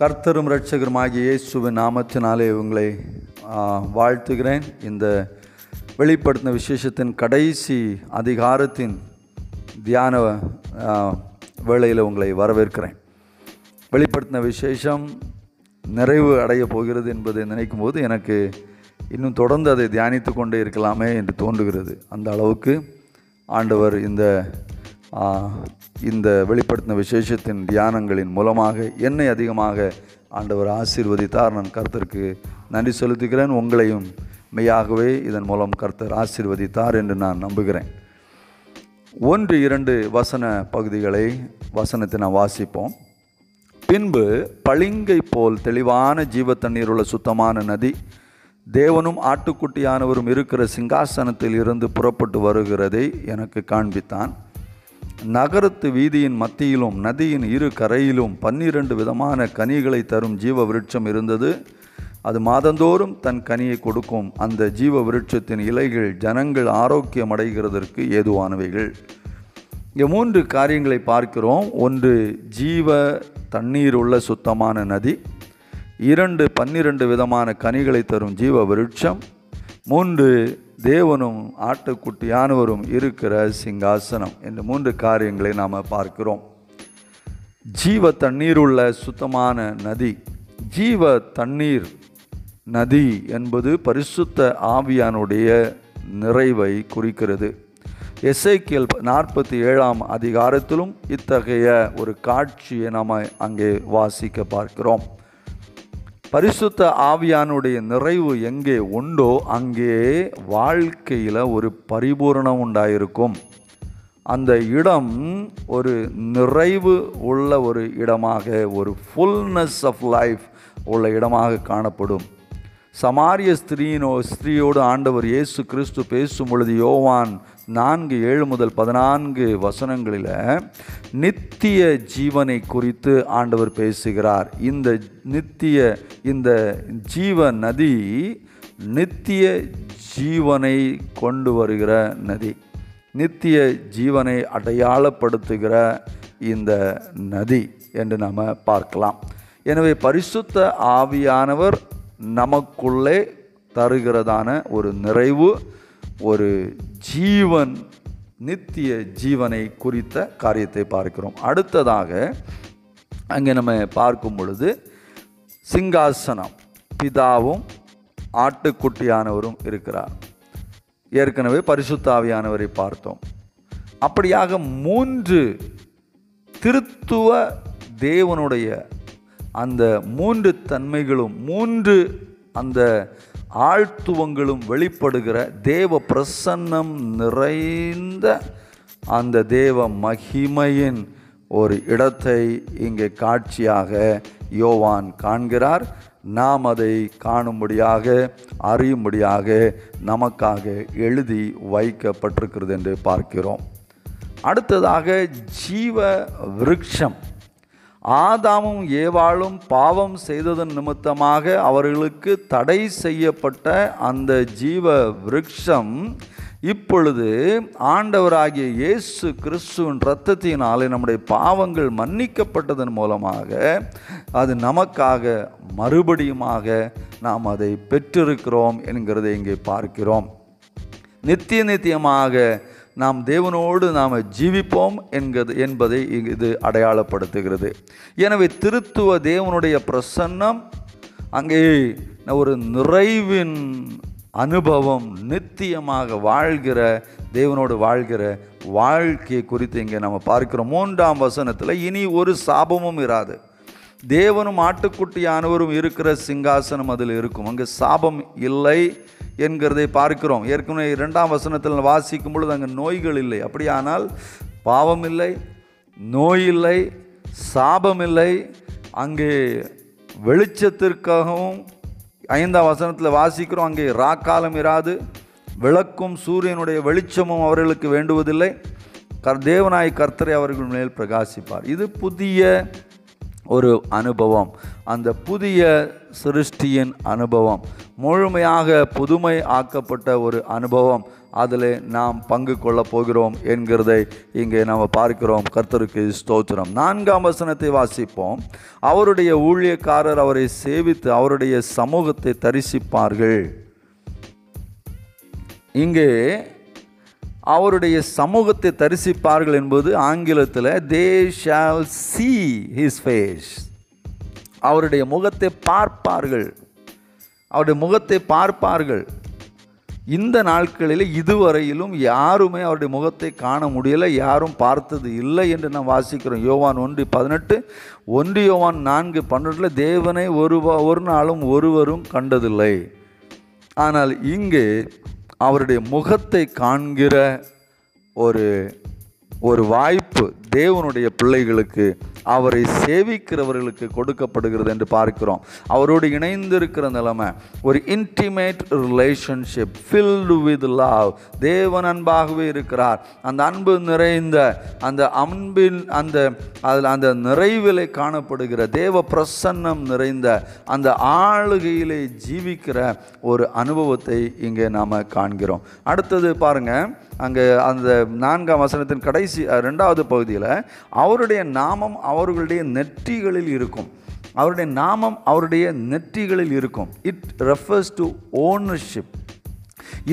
கர்த்தரும் இரட்சகருமாகிய இயேசுவின் நாமத்தினாலே உங்களை வாழ்த்துகிறேன். இந்த வெளிப்படுத்தின விசேஷத்தின் கடைசி அதிகாரத்தின் தியான வேளையில் உங்களை வரவேற்கிறேன். வெளிப்படுத்தின விசேஷம் நிறைவு அடைய போகிறது என்பதை நினைக்கும் போது எனக்கு இன்னும் தொடர்ந்து அதை தியானித்து கொண்டே இருக்கலாமே என்று தோன்றுகிறது. அந்த அளவுக்கு ஆண்டவர் இந்த இந்த வெளிப்படுத்தின விசேஷத்தின் தியானங்களின் மூலமாக என்னை அதிகமாக ஆண்டவர் ஆசீர்வதித்தார். நான் கர்த்தருக்கு நன்றி செலுத்துகிறேன். உங்களையும் மெய்யாகவே இதன் மூலம் கர்த்தர் ஆசீர்வதித்தார் என்று நான் நம்புகிறேன். ஒன்று இரண்டு வசன பகுதிகளை வசனத்தை நான் வாசிப்போம். பின்பு பளிங்கை போல் தெளிவான ஜீவ தண்ணீர் உள்ள சுத்தமான நதி தேவனும் ஆட்டுக்குட்டியானவரும் இருக்கிற சிங்காசனத்தில் இருந்து புறப்பட்டு வருகிறதை எனக்கு காண்பித்தான். நகரத்து வீதியின் மத்தியிலும் நதியின் இரு கரையிலும் பன்னிரண்டு விதமான கனிகளை தரும் ஜீவ விருட்சம் இருந்தது. அது மாதந்தோறும் தன் கனியை கொடுக்கும். அந்த ஜீவ விருட்சத்தின் இலைகள் ஜனங்கள் ஆரோக்கியம் அடைகிறதற்கு ஏதுவானவைகள். இங்கே மூன்று காரியங்களை பார்க்கிறோம். ஒன்று ஜீவ தண்ணீர் உள்ள சுத்தமான நதி. இரண்டு பன்னிரண்டு விதமான கனிகளை தரும் ஜீவ விருட்சம் மூன்று தேவனும் ஆட்டுக்குட்டியானவரும் இருக்கிற சிங்காசனம் என்று மூன்று காரியங்களை நாம் பார்க்கிறோம். ஜீவ தண்ணீர் உள்ள சுத்தமான நதி. ஜீவ தண்ணீர் நதி என்பது பரிசுத்த ஆவியானுடைய நிறைவை குறிக்கிறது. எஸ்ஐக்கியல் நாற்பத்தி ஏழாம் அதிகாரத்திலும் இத்தகைய ஒரு காட்சியை நாம் அங்கே வாசிக்க பார்க்கிறோம். பரிசுத்த ஆவியானுடைய நிறைவு எங்கே உண்டோ அங்கே வாழ்க்கையில் ஒரு பரிபூரணம் உண்டாயிருக்கும். அந்த இடம் ஒரு நிறைவு உள்ள ஒரு இடமாக ஒரு ஃபுல்னஸ் ஆஃப் லைஃப் உள்ள இடமாக காணப்படும். சமாரிய ஸ்திரீனோ ஸ்திரீயோடு ஆண்டவர் இயேசு கிறிஸ்து பேசும் பொழுது யோவான் நான்கு ஏழு முதல் பதினான்கு வசனங்களில் நித்திய ஜீவனை குறித்து ஆண்டவர் பேசுகிறார். இந்த நித்திய இந்த ஜீவ நதி நித்திய ஜீவனை கொண்டு வருகிற நதி. நித்திய ஜீவனை அடையாளப்படுத்துகிற இந்த நதி என்று நாம் பார்க்கலாம். எனவே பரிசுத்த ஆவியானவர் நமக்குள்ளே தருகிறதான ஒரு நிறைவு ஒரு ஜீவன் நித்திய ஜீவனை குறித்த காரியத்தை பார்க்கிறோம். அடுத்ததாக அங்கே நம்ம பார்க்கும் பொழுது சிங்காசனம். பிதாவும் ஆட்டுக்குட்டியானவரும் இருக்கிறார். ஏற்கனவே பரிசுத்தாவியானவரை பார்த்தோம். அப்படியாக மூன்று திருத்துவ தேவனுடைய அந்த மூன்று தன்மைகளும் மூன்று அந்த ஆழ்த்துவங்களும் வெளிப்படுகிற தேவ பிரசன்னம் நிறைந்த அந்த தேவ மகிமையின் ஒரு இடத்தை இங்கே காட்சியாக யோவான் காண்கிறார். நாம் அதை காணும்படியாக அறியும்படியாக நமக்காக எழுதி வைக்கப்பட்டிருக்கிறது என்று பார்க்கிறோம். அடுத்ததாக ஜீவ விருட்சம். ஆதாமும் ஏவாளும் பாவம் செய்ததன் நிமித்தமாக அவர்களுக்கு தடை செய்யப்பட்ட அந்த ஜீவ விருட்சம் இப்பொழுது ஆண்டவராகிய இயேசு கிறிஸ்துவின் இரத்தத்தினாலே நம்முடைய பாவங்கள் மன்னிக்கப்பட்டதன் மூலமாக அது நமக்காக மறுபடியுமாக நாம் அதை பெற்றிருக்கிறோம் என்கிறதை இங்கே பார்க்கிறோம். நித்திய நித்தியமாக நாம் தேவனோடு நாம் ஜீவிப்போம் என்கிறது என்பதை இது அடையாளப்படுத்துகிறது. எனவே திருத்துவ தேவனுடைய பிரசன்னம் அங்கே ஒரு நிறைவின் அனுபவம் நித்தியமாக வாழ்கிற தேவனோடு வாழ்கிற வாழ்க்கையை குறித்து இங்கே நம்ம பார்க்கிறோம். மூன்றாம் வசனத்தில் இனி ஒரு சாபமும் இராது. தேவனும் ஆட்டுக்குட்டியானவரும் இருக்கிற சிங்காசனம் அதில் இருக்கும். அங்கே சாபம் இல்லை. என்கிறதை பார்க்கிறோம். ஏற்கனவே இரண்டாம் வசனத்தில் வாசிக்கும் பொழுது அங்கே நோய்கள் இல்லை. அப்படியானால் பாவம் இல்லை நோய் இல்லை சாபம் இல்லை. அங்கே வெளிச்சத்திற்காகவும் ஐந்தாம் வசனத்தில் வாசிக்கிறோம். அங்கே ராக்காலம் இராது விளக்கும் சூரியனுடைய வெளிச்சமும் அவர்களுக்கு வேண்டுவதில்லை. கர் தேவனாய் கர்த்தரை அவர்கள் மேல் பிரகாசிப்பார். இது புதிய ஒரு அனுபவம். அந்த புதிய சிருஷ்டியின் அனுபவம். முழுமையாக புதுமை ஆக்கப்பட்ட ஒரு அனுபவம். அதில் நாம் பங்கு கொள்ளப் போகிறோம் என்கிறதை இங்கே நாம் பார்க்கிறோம். கர்த்தருக்கு ஸ்தோத்திரம். நான்காம் வசனத்தை வாசிப்போம். அவருடைய ஊழியக்காரர் அவரை சேவித்து அவருடைய சமூகத்தை தரிசிப்பார்கள். இங்கே அவருடைய சமூகத்தை தரிசிப்பார்கள் என்பது ஆங்கிலத்தில் they shall see his face அவருடைய முகத்தை பார்ப்பார்கள். அவருடைய முகத்தை பார்ப்பார்கள். இந்த நாட்களில் இதுவரையிலும் யாருமே அவருடைய முகத்தை காண முடியலை யாரும் பார்த்தது இல்லை என்று நாம் வாசிக்கிறோம். யோவான் ஒன்று பதினெட்டு ஒன்று யோவான் நான்கு பன்னெண்டில் தேவனை ஒரு ஒரு நாளும் ஒருவரும் கண்டதில்லை. ஆனால் இங்கே அவருடைய முகத்தை காண்கிற ஒரு ஒரு வாய்ப்பு தேவனுடைய பிள்ளைகளுக்கு அவரை சேவிக்கிறவர்களுக்கு கொடுக்கப்படுகிறது என்று பார்க்கிறோம். அவரோடு இணைந்திருக்கிற நிலைமை ஒரு intimate relationship filled with love தேவன் அன்பாகவே இருக்கிறார். அந்த அன்பு நிறைந்த அந்த அன்பின் அந்த அதில் அந்த நிறைவிலே காணப்படுகிற தேவ பிரசன்னம் நிறைந்த அந்த ஆளுகையிலே ஜீவிக்கிற ஒரு அனுபவத்தை இங்கே நாம் காண்கிறோம். அடுத்தது பாருங்கள் அங்கே அந்த நான்காம் வசனத்தின் கடைசி ரெண்டாவது பகுதியில் அவருடைய நாமம் அவர்களுடைய நெற்றிகளில் இருக்கும். அவருடைய நாமம் அவருடைய நெற்றிகளில் இருக்கும். இட் ரெஃபர்ஸ் டு ஓனர்ஷிப்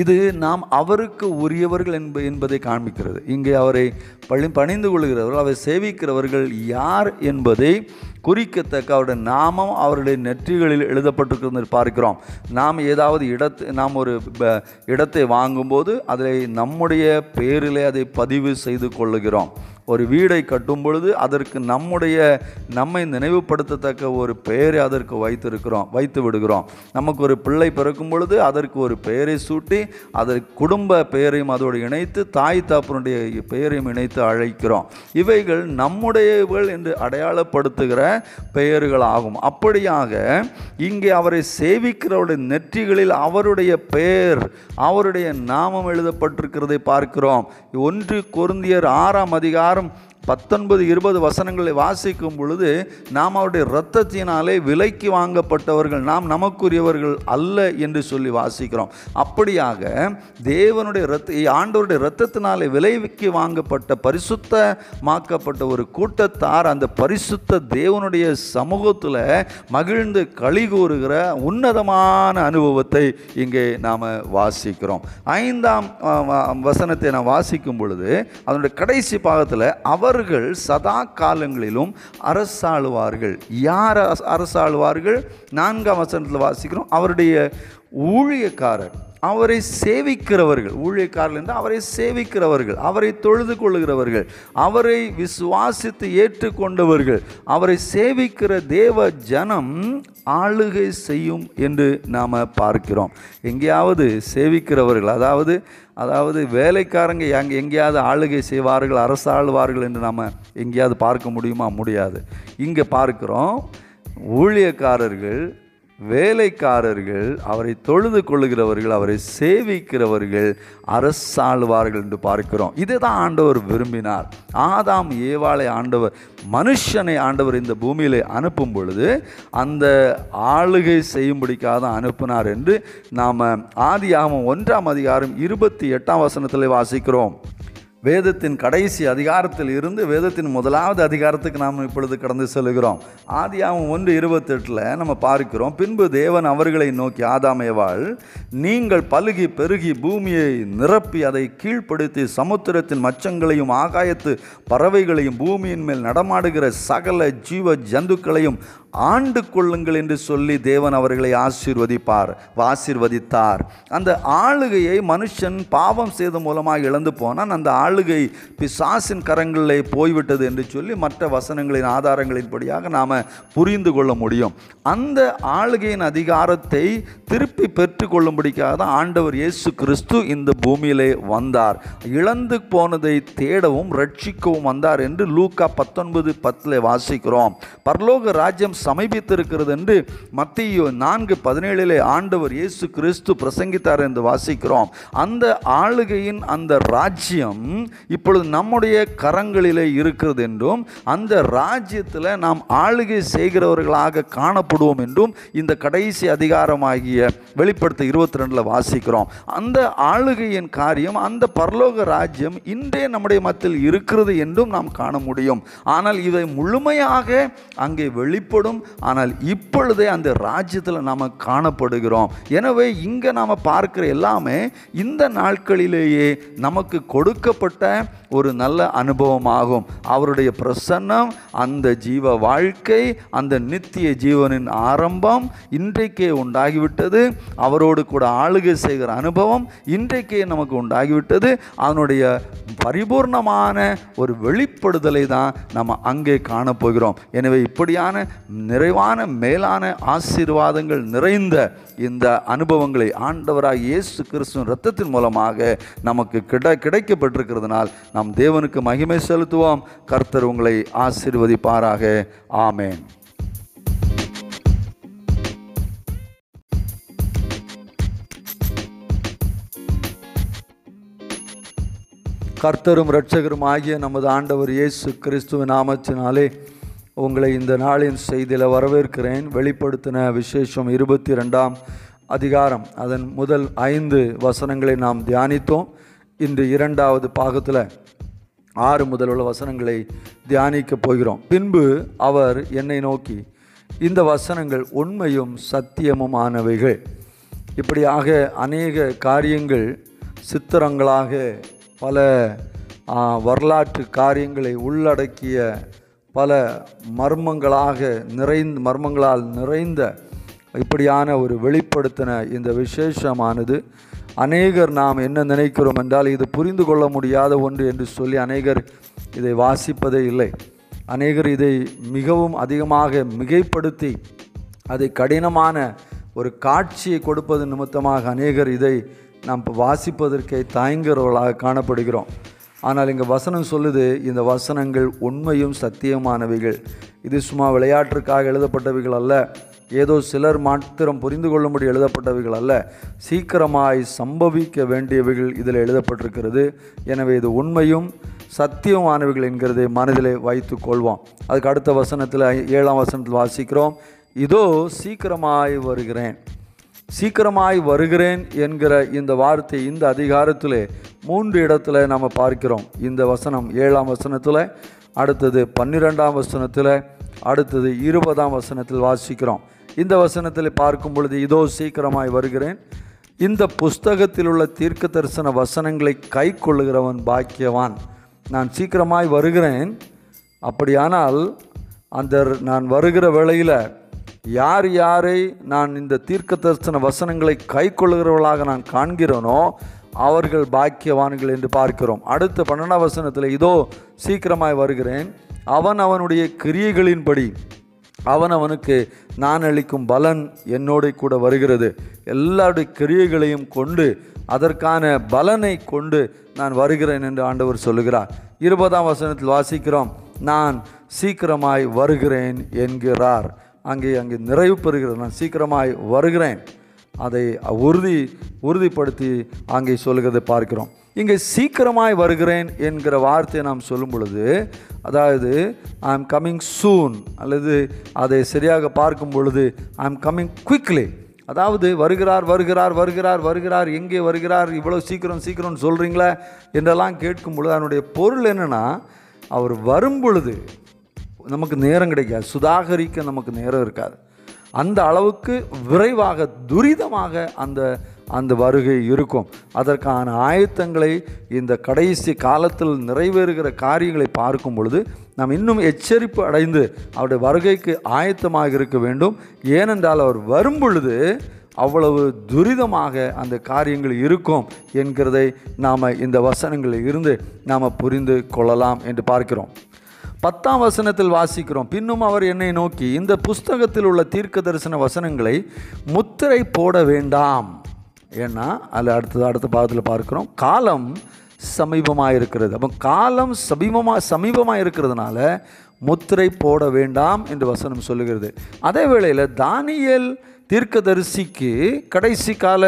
இது நாம் அவருக்கு உரியவர்கள் என்ப என்பதை காண்பிக்கிறது. இங்கே அவரை பழி பணிந்து கொள்கிறவர்கள் அவரை சேவிக்கிறவர்கள் யார் என்பதை குறிக்கத்தக்க அவருடைய நாமம் அவருடைய நெற்றிகளில் எழுதப்பட்டிருக்கிறது பார்க்கிறோம். நாம் ஏதாவது இடத்து நாம் ஒரு இடத்தை வாங்கும்போது அதை நம்முடைய பேரிலே அதை பதிவு செய்து கொள்ளுகிறோம். ஒரு வீடை கட்டும் பொழுது அதற்கு நம்முடைய நம்மை நினைவுபடுத்தத்தக்க ஒரு பெயரை அதற்கு வைத்திருக்கிறோம் வைத்து விடுகிறோம். நமக்கு ஒரு பிள்ளை பிறக்கும் பொழுது அதற்கு ஒரு பெயரை சூட்டி அதற்கு குடும்ப பெயரையும் அதோடு இணைத்து தாய் தாப்பனுடைய பெயரையும் இணைத்து அழைக்கிறோம். இவைகள் நம்முடையவர்கள் என்று அடையாளப்படுத்துகிற பெயர்கள் ஆகும் அப்படியாக இங்கே அவரை சேவிக்கிறவருடைய நெற்றிகளில் அவருடைய பெயர் அவருடைய நாமம் எழுதப்பட்டிருக்கிறதை பார்க்கிறோம். ஒன்று கொருந்தியர் ஆறாம் அதிகாரம் Tanrım பத்தொன்பது இருபது வசனங்களை வாசிக்கும் பொழுது நாம் அவருடைய இரத்தத்தினாலே விலைக்கு வாங்கப்பட்டவர்கள் நாம் நமக்குரியவர்கள் அல்ல என்று சொல்லி வாசிக்கிறோம். அப்படியாக தேவனுடைய ரத்த ஆண்டவருடைய இரத்தத்தினாலே விலைக்கு வாங்கப்பட்ட பரிசுத்தமாக்கப்பட்ட ஒரு கூட்டத்தார் அந்த பரிசுத்த தேவனுடைய சமூகத்தில் மகிழ்ந்து களி கூறுகிற உன்னதமான அனுபவத்தை இங்கே நாம் வாசிக்கிறோம். ஐந்தாம் வசனத்தை நான் வாசிக்கும் பொழுது அதனுடைய கடைசி பாகத்தில் அவர் அவர்கள் சதா காலங்களிலும் அரசாளுவார்கள். யார் அரச- அரசாளுவார்கள்? நான்காம் வசனத்தில் வாசிக்கிறோம். அவருடைய ஊழியக்காரர். அவரை சேவிக்கிறவர்கள் ஊழியக்காரர்கள் என்று அவரை சேவிக்கிறவர்கள் அவரை தொழுது கொள்ளுகிறவர்கள் அவரை விசுவாசித்து ஏற்றுக்கொண்டவர்கள் அவரை சேவிக்கிற தேவ ஜனம் ஆளுகை செய்யும் என்று நாம் பார்க்கிறோம். எங்கேயாவது சேவிக்கிறவர்கள் அதாவது அதாவது வேலைக்காரங்க எங்கே எங்கேயாவது ஆளுகை செய்வார்கள் அரசாளுவார்கள் என்று நாம் எங்கேயாவது பார்க்க முடியுமா? முடியாது. இங்கே பார்க்கிறோம் ஊழியக்காரர்கள் வேலைக்காரர்கள் அவரை தொழுது கொள்ளுகிறவர்கள் அவரை சேவிக்கிறவர்கள் அரசாழ்வார்கள் என்று பார்க்கிறோம். இதை தான் ஆண்டவர் விரும்பினார். ஆதாம் ஏவாளை ஆண்டவர் மனுஷனை ஆண்டவர் இந்த பூமியில் அனுப்பும் பொழுது அந்த ஆளுகை செய்யும்படிக்காக தான் அனுப்பினார் என்று நாம் ஆதியாகமம் ஒன்றாம் அதிகாரம் இருபத்தி எட்டாம் வசனத்தில் வாசிக்கிறோம். வேதத்தின் கடைசி அதிகாரத்தில் இருந்து வேதத்தின் முதலாவது அதிகாரத்துக்கு நாம் இப்பொழுது கடந்து செல்கிறோம் ஆதியாவும் ஒன்று இருபத்தெட்டில் நம்ம பார்க்கிறோம். பின்பு தேவன் அவர்களை நோக்கி ஆதாமேவாள் நீங்கள் பழுகி பெருகி பூமியை நிரப்பி அதை கீழ்ப்படுத்தி சமுத்திரத்தின் மச்சங்களையும் ஆகாயத்து பறவைகளையும் பூமியின் மேல் நடமாடுகிற சகல ஜீவ ஜந்துக்களையும் ஆண்டு கொள்ளுங்கள் என்று சொல்லி தேவன் அவர்களை ஆசீர்வதிப்பார் ஆசீர்வதித்தார். அந்த ஆளுகையை மனுஷன் பாவம் செய்த மூலமாக இழந்து போனான். அந்த ஆளுகை பிசாசின் கரங்களிலே போய்விட்டது என்று சொல்லி மற்ற வசனங்களின் ஆதாரங்களின்படியாக நாம் புரிந்து கொள்ள முடியும். அந்த ஆளுகையின் அதிகாரத்தை திருப்பி பெற்றுக்கொள்ளும்படிக்காக தான் ஆண்டவர் இயேசு கிறிஸ்து இந்த பூமியிலே வந்தார். இழந்து போனதை தேடவும் ரட்சிக்கவும் வந்தார் என்று லூக்கா பத்தொன்பது பத்தில் வாசிக்கிறோம். பரலோக ராஜ்யம் சமீபித்திருக்கிறது என்று மத்திய நான்கு பதினேழிலே ஆண்டவர் இயேசு கிறிஸ்து பிரசங்கித்தார் என்று வாசிக்கிறோம். அந்த ஆளுகையின் அந்த ராஜ்யம் இப்பொழுது நம்முடைய கரங்களிலே இருக்கிறது என்றும் அந்த ராஜ்யத்தில் நாம் ஆளுகை செய்கிறவர்களாக காணப்படுவோம் என்றும் இந்த கடைசி அதிகாரமாகிய வெளிப்படுத்த இருபத்தி ரெண்டில் வாசிக்கிறோம். அந்த ஆளுகையின் காரியம் அந்த பரலோக ராஜ்யம் இன்றே நம்முடைய மத்தியில் இருக்கிறது என்றும் நாம் காண முடியும். ஆனால் இதை முழுமையாக அங்கே வெளிப்படும் ஆனால் இப்பொழுதே அந்த ராஜ்யத்தில் நாம் காணப்படுகிறோம். எனவே இங்கே நாம் பார்க்குற எல்லாமே இந்த நாட்களிலேயே நமக்கு கொடுக்கப்பட்ட ஒரு நல்ல அனுபவமாகும். அவருடைய பிரசன்னம் அந்த ஜீவ வாழ்க்கை அந்த நித்திய ஜீவனின் ஆரம்பம் இன்றைக்கே உண்டாகிவிட்டது. அவரோடு கூட ஆளுகை செய்கிற அனுபவம் இன்றைக்கே நமக்கு உண்டாகிவிட்டது. அதனுடைய பரிபூர்ணமான ஒரு வெளிப்படுதலை தான் நம்ம அங்கே காணப்போகிறோம். எனவே இப்படியான நிறைவான மேலான ஆசீர்வாதங்கள் நிறைந்த இந்த அனுபவங்களை ஆண்டவராக இயேசு கிறிஸ்துவின் ரத்தத்தின் மூலமாக நமக்கு கிட கிடைக்கப்பட்டிருக்கிறதுனால் நாம் தேவனுக்கு மகிமை செலுத்துவோம். கர்த்தர் உங்களை ஆசீர்வதிப்பாராக. ஆமேன். கர்த்தரும் இரட்சகரும் ஆகிய நமது ஆண்டவர் இயேசு கிறிஸ்துவ நாமத்தினாலே உங்களை இந்த நாளின் செய்தியில் வரவேற்கிறேன். வெளிப்படுத்தின விசேஷம் இருபத்தி ரெண்டாம் அதிகாரம். அதன் முதல் ஐந்து வசனங்களை நாம் தியானித்தோம். இன்று இரண்டாவது பாகத்தில் ஆறு முதல் உள்ள வசனங்களை தியானிக்கப் போகிறோம். பின்பு அவர் என்னை நோக்கி இந்த வசனங்கள் உண்மையும் சத்தியமுமானவைகள். இப்படியாக அநேக காரியங்கள் சித்திரங்களாக பல வரலாற்று காரியங்களை உள்ளடக்கிய பல மர்மங்களாக நிறைந்த மர்மங்களால் நிறைந்த இப்படியான ஒரு வெளிப்படுத்தின இந்த விசேஷமானது அநேகர் நாம் என்ன நினைக்கிறோம் என்றால் இது புரிந்து கொள்ள முடியாத ஒன்று என்று சொல்லி அநேகர் இதை வாசிப்பதே இல்லை. அநேகர் இதை மிகவும் அதிகமாக மிகைப்படுத்தி அதை கடினமான ஒரு காட்சியை கொடுப்பது நிமித்தமாக அநேகர் இதை நாம் வாசிப்பதற்கே தயங்குறவர்களாக காணப்படுகிறோம். ஆனால் இங்கே வசனம் சொல்லுது இந்த வசனங்கள் உண்மையும் சத்தியமானவைகள். இது சும்மா விளையாட்டிற்காக எழுதப்பட்டவைகள் அல்ல. ஏதோ சிலர் மாத்திரம் புரிந்து கொள்ளும்படி எழுதப்பட்டவைகள் அல்ல. சீக்கிரமாய் சம்பவிக்க வேண்டியவைகள் இதில் எழுதப்பட்டிருக்கிறது. எனவே இது உண்மையும் சத்தியமானவைகள் என்கிறதை மனதிலே வைத்து கொள்வோம். அதுக்கு அடுத்த வசனத்தில் ஏழாம் வசனத்தில் வாசிக்கிறோம். இதோ சீக்கிரமாய் வருகிறேன். சீக்கிரமாய் வருகிறேன் என்கிற இந்த வார்த்தை இந்த அதிகாரத்திலே மூன்று இடத்துல நாம் பார்க்கிறோம். இந்த வசனம் ஏழாம் வசனத்தில் அடுத்தது பன்னிரெண்டாம் வசனத்தில் அடுத்தது இருபதாம் வசனத்தில் வாசிக்கிறோம். இந்த வசனத்தில் பார்க்கும் பொழுது இதோ சீக்கிரமாய் வருகிறேன். இந்த புஸ்தகத்தில் உள்ள தீர்க்க தரிசன வசனங்களை கை கொள்ளுகிறவன் பாக்கியவான். நான் சீக்கிரமாய் வருகிறேன். அப்படியானால் அந்த நான் வருகிற வேளையில் யார் யாரை நான் இந்த தீர்க்க தரிசன வசனங்களை கை கொள்ளுகிறவர்களாக நான் காண்கிறேனோ அவர்கள் பாக்கியவான்கள் என்று பார்க்கிறோம். அடுத்த பன்னெண்டாம் வசனத்தில் இதோ சீக்கிரமாய் வருகிறேன். அவன் அவனுடைய கிரியைகளின்படி அவன் அவனுக்கு நான் அளிக்கும் பலன் என்னோட கூட வருகிறது. எல்லாருடைய கிரியைகளையும் கொண்டு அதற்கான பலனை கொண்டு நான் வருகிறேன் என்று ஆண்டவர் சொல்லுகிறார். இருபதாம் வசனத்தில் வாசிக்கிறோம். நான் சீக்கிரமாய் வருகிறேன் என்கிறார். அங்கே அங்கே நிறைவு பெறுகிறது. நான் சீக்கிரமாய் வருகிறேன். அதை உறுதி உறுதிப்படுத்தி அங்கே சொல்கிறத பார்க்கிறோம். இங்கே சீக்கிரமாய் வருகிறேன் என்கிற வார்த்தையை நாம் சொல்லும் பொழுது அதாவது ஐ எம் கம்மிங் சூன் அல்லது அதை சரியாக பார்க்கும் பொழுது ஐ எம் கம்மிங் குவிக்லி அதாவது வருகிறார் வருகிறார் வருகிறார் வருகிறார் எங்கே வருகிறார் இவ்வளோ சீக்கிரம் சீக்கிரம்னு சொல்கிறீங்களே என்றெல்லாம் கேட்கும் பொழுது அதனுடைய பொருள் என்னென்னா அவர் வரும் பொழுது நமக்கு நேரம் கிடைக்காது. சுதாகரிக்க நமக்கு நேரம் இருக்காது. அந்த அளவுக்கு விரைவாக துரிதமாக அந்த அந்த வருகை இருக்கும். அதற்கான ஆயத்தங்களை இந்த கடைசி காலத்தில் நிறைவேறுகிற காரியங்களை பார்க்கும் பொழுது நாம் இன்னும் எச்சரிப்பு அடைந்து அவருடைய வருகைக்கு ஆயத்தமாக இருக்க வேண்டும். ஏனென்றால் அவர் வரும் பொழுது அவ்வளவு துரிதமாக அந்த காரியங்கள் இருக்கும் என்கிறதை நாம் இந்த வசனங்களில் இருந்து நாம் புரிந்து கொள்ளலாம் என்று பார்க்கிறோம். பத்தாம் வசனத்தில் வாசிக்கிறோம். பின்னும் அவர் என்னை நோக்கி இந்த புஸ்தகத்தில் உள்ள தீர்க்க தரிசன வசனங்களை முத்திரை போட வேண்டாம். ஏன்னா அதில் அடுத்தது அடுத்த பாகத்தில் பார்க்கிறோம். காலம் சமீபமாக இருக்கிறது. அப்போ காலம் சமீபமாக சமீபமாக இருக்கிறதுனால முத்திரை போட வேண்டாம் என்று வசனம் சொல்லுகிறது. அதே வேளையில் தானியல் தீர்க்கதரிசிக்கு கடைசி கால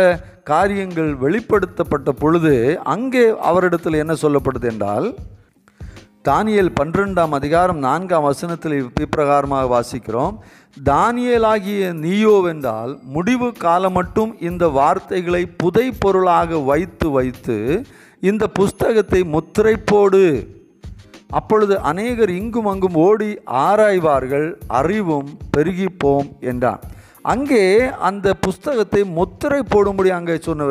காரியங்கள் வெளிப்படுத்தப்பட்ட பொழுது அங்கே அவரிடத்தில் என்ன சொல்லப்படுது என்றால் தானியல் பன்னிரெண்டாம் அதிகாரம் நான்காம் வசனத்தில் இப்பிரகாரமாக வாசிக்கிறோம். தானியலாகிய நீயோவென்றால் முடிவு காலம் மட்டும் இந்த வார்த்தைகளை புதை பொருளாக வைத்து வைத்து இந்த புஸ்தகத்தை முத்திரை போடு அப்பொழுது அநேகர் இங்கும் அங்கும் ஓடி ஆராய்வார்கள் அறிவும் பெருகிப்போம் என்றான். அங்கே அந்த புஸ்தகத்தை முத்திரை போடும்படி அங்கே சொன்ன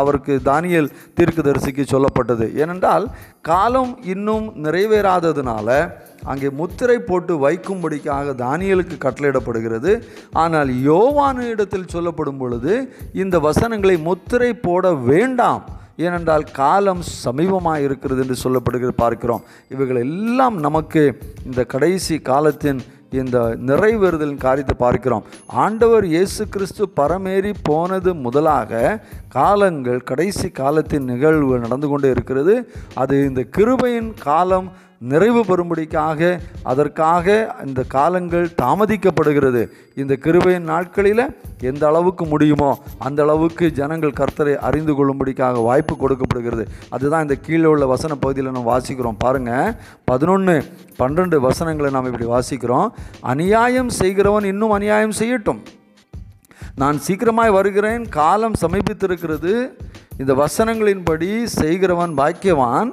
அவருக்கு தானியல் தீர்க்கதரிசிக்கு சொல்லப்பட்டது. ஏனென்றால் காலம் இன்னும் நிறைவேறாததுனால அங்கே முத்திரை போட்டு வைக்கும்படிக்காக தானியலுக்கு கட்டளையிடப்படுகிறது. ஆனால் யோவானு இடத்தில் சொல்லப்படும் பொழுது இந்த வசனங்களை முத்திரை போட வேண்டாம். ஏனென்றால் காலம் சமீபமாக இருக்கிறது என்று சொல்லப்படுகிறது பார்க்கிறோம். இவைகள் எல்லாம் நமக்கு இந்த கடைசி காலத்தின் இந்த நிறைவேறுதலின் காரியத்தை பார்க்கிறோம். ஆண்டவர் இயேசு கிறிஸ்து பரமேறி போனது முதலாக காலங்கள் கடைசி காலத்தின் நிகழ்வு நடந்து கொண்டே இருக்கிறது. அது இந்த கிருபையின் காலம் நிறைவு பெறும்படிக்காக அதற்காக இந்த காலங்கள் தாமதிக்கப்படுகிறது. இந்த கிருபையின் நாட்களில் எந்த அளவுக்கு முடியுமோ அந்த அளவுக்கு ஜனங்கள் கர்த்தரை அறிந்து கொள்ளும்படிக்காக வாய்ப்பு கொடுக்கப்படுகிறது. அதுதான் இந்த கீழே உள்ள வசன பகுதியில் நம்ம வாசிக்கிறோம். பாருங்கள் பதினொன்று பன்னெண்டு வசனங்களை நாம் இப்படி வாசிக்கிறோம். அநியாயம் செய்கிறவன் இன்னும் அநியாயம் செய்யட்டும். நான் சீக்கிரமாய் வருகிறேன் காலம் சமீபித்திருக்கிறது. இந்த வசனங்களின்படி செய்கிறவன் பாக்கியவான்.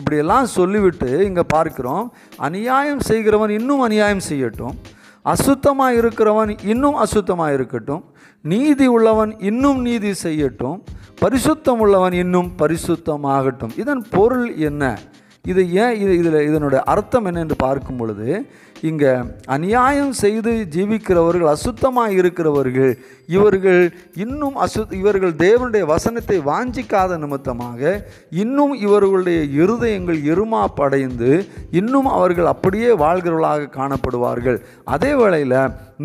இப்படியெல்லாம் சொல்லிவிட்டு இங்கே பார்க்கிறோம். அநியாயம் செய்கிறவன் இன்னும் அநியாயம் செய்யட்டும். அசுத்தமாக இருக்கிறவன் இன்னும் அசுத்தமாக இருக்கட்டும். நீதி உள்ளவன் இன்னும் நீதி செய்யட்டும். பரிசுத்தம் உள்ளவன் இன்னும் பரிசுத்தமாகட்டும். இதன் பொருள் என்ன? இது ஏன் இது இதில் இதனுடைய அர்த்தம் என்ன என்று பார்க்கும் பொழுது இங்கே அநியாயம் செய்து ஜீவிக்கிறவர்கள் அசுத்தமாக இருக்கிறவர்கள் இவர்கள் இன்னும் அசு இவர்கள் தேவனுடைய வசனத்தை வாஞ்சிக்காத நிமித்தமாக இன்னும் இவர்களுடைய இருதயங்கள் எருமாப்படைந்து இன்னும் அவர்கள் அப்படியே வாழ்கிறவர்களாக காணப்படுவார்கள். அதே வேளையில்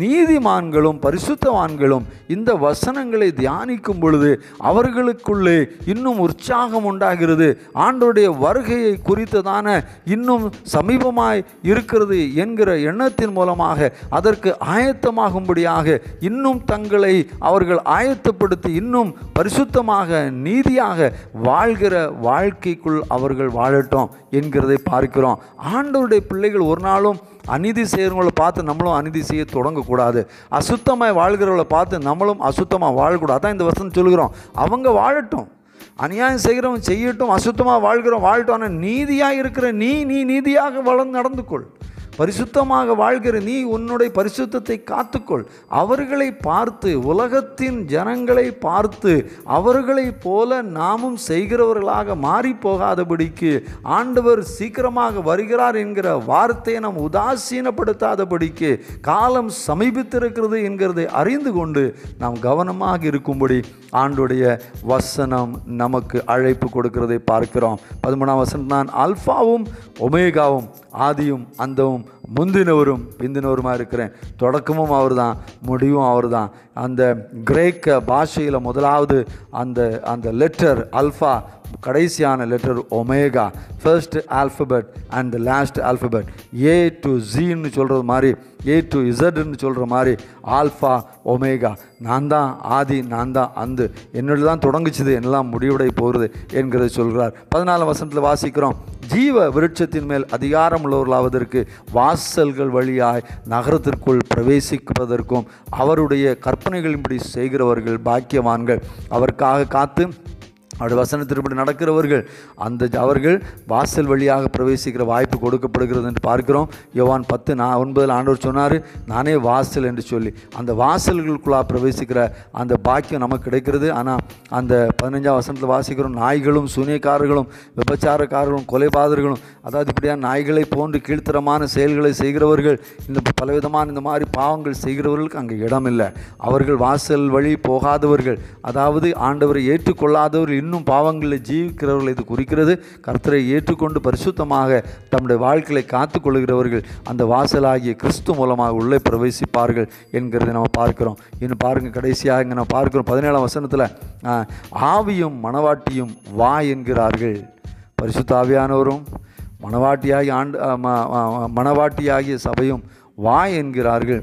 நீதிமான்களும் பரிசுத்தவான்களும் இந்த வசனங்களை தியானிக்கும் பொழுது அவர்களுக்குள்ளே இன்னும் உற்சாகம் உண்டாகிறது. ஆண்டோடைய வருகையை குறித்ததான இன்னும் சமீபமாய் இருக்கிறது என்கிற எண்ணத்தின் மூலமாக அதற்கு ஆயத்தமாகும்படியாக இன்னும் தங்களை அவர்கள் ஆயத்தப்படுத்தி இன்னும் பரிசுத்தமாக நீதியாக வாழ்கிற வாழ்க்கைக்குள் அவர்கள் வாழட்டும் என்கிறதை பார்க்கிறோம். ஆண்டவருடைய பிள்ளைகள் ஒரு நாளும் அநீதி செய்கிறவங்களை பார்த்து நம்மளும் அநீதி செய்ய தொடங்கக்கூடாது. அசுத்தமாக வாழ்கிறவங்கள பார்த்து நம்மளும் அசுத்தமாக வாழக்கூடாது. அதான் இந்த வசனம் சொல்கிறோம் அவங்க வாழட்டும். அநியாயம் செய்கிறவன் செய்யட்டும் அசுத்தமாக வாழ்கிறோம் வாழட்டும். ஆனால் நீதியாக இருக்கிற நீ நீ நீதியாக வளர்ந்து நடந்து கொள் பரிசுத்தமாக வாழ்கிற நீ உன்னுடைய பரிசுத்தத்தை காத்துக்கொள். அவர்களை பார்த்து உலகத்தின் ஜனங்களை பார்த்து அவர்களைப் போல நாமும் செய்கிறவர்களாக மாறி போகாதபடிக்கு ஆண்டவர் சீக்கிரமாக வருகிறார் என்கிற வார்த்தையை நாம் உதாசீனப்படுத்தாதபடிக்கு காலம் சமீபித்திருக்கிறது என்கிறதை அறிந்து கொண்டு நாம் கவனமாக இருக்கும்படி ஆண்டுடைய வசனம் நமக்கு அழைப்பு கொடுக்கிறதை பார்க்கிறோம். பதிமூணாம் வசனம் நான் அல்ஃபாவும் ஒமேகாவும் ஆதியும் அந்தவும் முந்தினவரும் பிந்தினவருமா இருக்கிறேன். தொடக்கமும் அவர் தான் முடிவும் அவர் தான் அந்த கிரேக்க பாஷையில் முதலாவது அந்த அந்த லெட்டர் அல்ஃபா கடைசியான letter omega first alphabet and the last alphabet A to ஜீன்னு சொல்கிறது மாதிரி ஏ டு இசட்னு சொல்கிற மாதிரி ஆல்ஃபா ஒமேகா நான் தான் ஆதி நான் தான் அந்து. என்னோட தான் தொடங்குச்சுது எல்லாம் முடிவுடை போகிறது என்கிறதை சொல்கிறார் பதினாலாம் வசனத்தில் வாசிக்கிறோம். ஜீவ விருட்சத்தின் மேல் அதிகாரம் உள்ளவர்களாவதற்கு வாசல்கள் வழியாய் நகரத்திற்குள் பிரவேசிப்பதற்கும் அவருடைய கற்பனைகளின்படி செய்கிறவர்கள் பாக்கியவான்கள். அவருக்காக காத்து அவருடைய வசனத்திற்படி நடக்கிறவர்கள் அந்த அவர்கள் வாசல் வழியாக பிரவேசிக்கிற வாய்ப்பு கொடுக்கப்படுகிறது என்று பார்க்கிறோம். யோவான் பத்து நான் ஒன்பதில் ஆண்டவர் சொன்னார் நானே வாசல் என்று சொல்லி. அந்த வாசல்களுக்குள்ளாக பிரவேசிக்கிற அந்த பாக்கியம் நமக்கு கிடைக்கிறது. ஆனால் அந்த பதினஞ்சாம் வசனத்தில் வாசிக்கிறோம் நாய்களும் சூனியக்காரர்களும் விபச்சாரக்காரர்களும் கொலைபாதர்களும் அதாவது இப்படியான நாய்களை போன்று கீழ்த்தரமான செயல்களை செய்கிறவர்கள் இந்த பலவிதமான இந்த மாதிரி பாவங்கள் செய்கிறவர்களுக்கு அங்கே இடமில்லை. அவர்கள் வாசல் வழி போகாதவர்கள் அதாவது ஆண்டவரை ஏற்றுக்கொள்ளாதவர்கள் இன்னும் பாவங்களில் ஜீவிக்கிறவர்கள் இது குறிக்கிறது. கர்த்தரை ஏற்றுக்கொண்டு பரிசுத்தமாக தம்முடைய வாழ்க்கையை காத்து கொள்கிறவர்கள் அந்த வாசலாகிய கிறிஸ்து மூலமாக உள்ளே பிரவேசிப்பார்கள் என்கிறதை நம்ம பார்க்கிறோம். இன்னும் பாருங்கள் கடைசியாக இங்கே நம்ம பார்க்கிறோம். பதினேழாம் வசனத்தில் ஆவியும் மணவாட்டியும் வா என்கிறார்கள். பரிசுத்தாவியானவரும் மணவாட்டியாகி ஆண்டு மணவாட்டியாகிய சபையும் வா என்கிறார்கள்.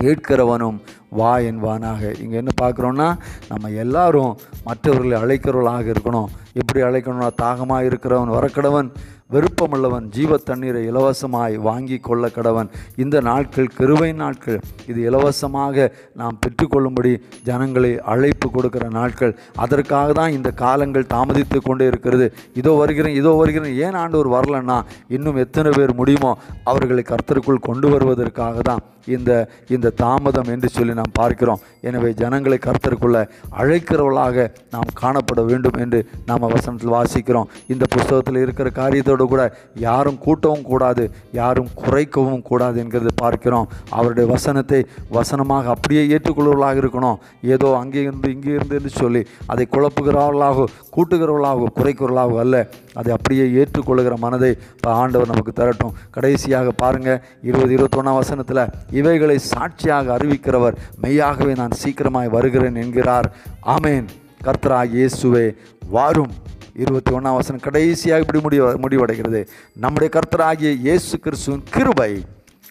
கேட்கிறவனும் வா என்பானாக இங்கே என்ன பார்க்குறோன்னா நம்ம எல்லாரும் மற்றவர்களை அழைக்கிறவர்களாக இருக்கணும். எப்படி அழைக்கணும்னா தாகமாக இருக்கிறவன் வரக்கடவன் விருப்பமுள்ளவன் ஜீவ தண்ணீரை இலவசமாய் வாங்கி கொள்ள கடவன் இந்த நாட்கள் கிருபை நாட்கள். இது இலவசமாக நாம் பெற்றுக்கொள்ளும்படி ஜனங்களை அழைப்பு கொடுக்கிற நாட்கள். அதற்காக தான் இந்த காலங்கள் தாமதித்து கொண்டே இருக்கிறது. இதோ வருகிறேன் இதோ வருகிறேன். ஏன் ஆண்டவர் வரலன்னா இன்னும் எத்தனை பேர் முடியுமோ அவர்களை கர்த்தருக்குள் கொண்டு வருவதற்காக தான். இந்த இந்த தாமதம் என்று சொல்லி நாம் பார்க்கிறோம். எனவே ஜனங்களை கருத்தருக்குள்ள அழைக்கிறவர்களாக நாம் காணப்பட வேண்டும் என்று நாம் வசனத்தில் வாசிக்கிறோம். இந்த புஸ்தகத்தில் இருக்கிற காரியத்தோடு கூட யாரும் கூட்டவும் கூடாது யாரும் குறைக்கவும் கூடாது என்கிறது பார்க்கிறோம். அவருடைய வசனத்தை வசனமாக அப்படியே ஏற்றுக்கொள்வர்களாக இருக்கணும். ஏதோ அங்கே இருந்து இங்கே இருந்து என்று சொல்லி அதை குழப்புகிறவர்களாக கூட்டுகிறவர்களாக குறைக்கிறவர்களாக அல்ல. அதை அப்படியே ஏற்றுக்கொள்ளுகிற மனதை இப்ப ஆண்டவர் நமக்கு தரட்டும். கடைசியாக பாருங்கள் இருபது இருபத்தொன்னாம் வசனத்தில் இவைகளை சாட்சியாக அறிவிக்கிறவர் மெய்யாகவே நான் சீக்கிரமாய் வருகிறேன் என்கிறார். ஆமேன். கர்த்தரா இயேசுவே வாரும். இருபத்தி ஒன்றாம் வசனம் கடைசியாக இப்படி முடிவு முடிவடைகிறது. நம்முடைய கர்த்தராகிய இயேசு கிறிஸ்துவின் கிருபை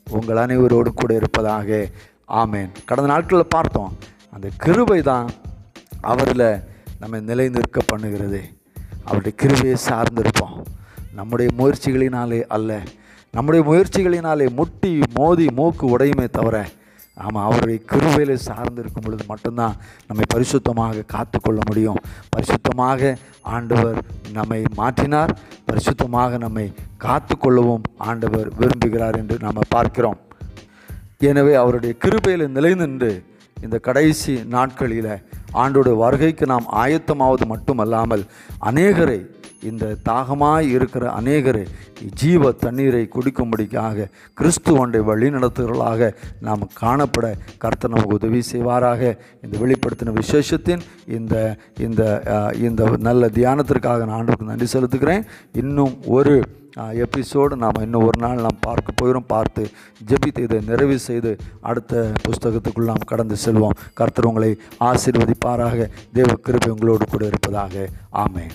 உங்கள் அனைவரோடு கூட இருப்பதாக. ஆமேன். கடந்த நாட்களில் பார்த்தோம் அந்த கிருபை தான் அவரில் நம்ம நிலை நிற்க பண்ணுகிறது. அவருடைய கிருபையை சார்ந்திருப்போம். நம்முடைய முயற்சிகளினாலே அல்ல நம்முடைய முயற்சிகளினாலே முட்டி மோதி மூக்கு உடையுமே தவிர ஆமாம் அவருடைய கிருவையில் சார்ந்திருக்கும் பொழுது மட்டும்தான் நம்மை பரிசுத்தமாக காத்துக்கொள்ள முடியும். பரிசுத்தமாக ஆண்டவர் நம்மை மாற்றினார். பரிசுத்தமாக நம்மை காத்துக்கொள்ளவும் ஆண்டவர் விரும்புகிறார் என்று நாம் பார்க்கிறோம். எனவே அவருடைய கிருபையில் நிலைநின்று இந்த கடைசி நாட்களில் ஆண்டோட வருகைக்கு நாம் ஆயத்தமாவது மட்டுமல்லாமல் அநேகரை இந்த தாகமாய் இருக்கிற அநேகர் ஜீவ தண்ணீரை குடிக்கும்படிக்காக கிறிஸ்து ஒன்றை வழி நடத்துகிறவர்களாக நாம் காணப்பட கர்த்தர் நமக்கு உதவி செய்வாராக. இந்த வெளிப்படுத்தின விசேஷத்தின் இந்த இந்த இந்த நல்ல தியானத்திற்காக நான் ஆண்டுக்கு நன்றி செலுத்துகிறேன். இன்னும் ஒரு எபிசோடு நாம் இன்னும் ஒரு நாள் நாம் பார்க்க போகிறோம். பார்த்து ஜெபித்து இதை நிறைவு செய்து அடுத்த புஸ்தகத்துக்குள் நாம் கடந்து செல்வோம். கர்த்தர் உங்களை ஆசீர்வதிப்பாராக. தேவ கிருபை உங்களோடு கூட இருப்பதாக. ஆமேன்.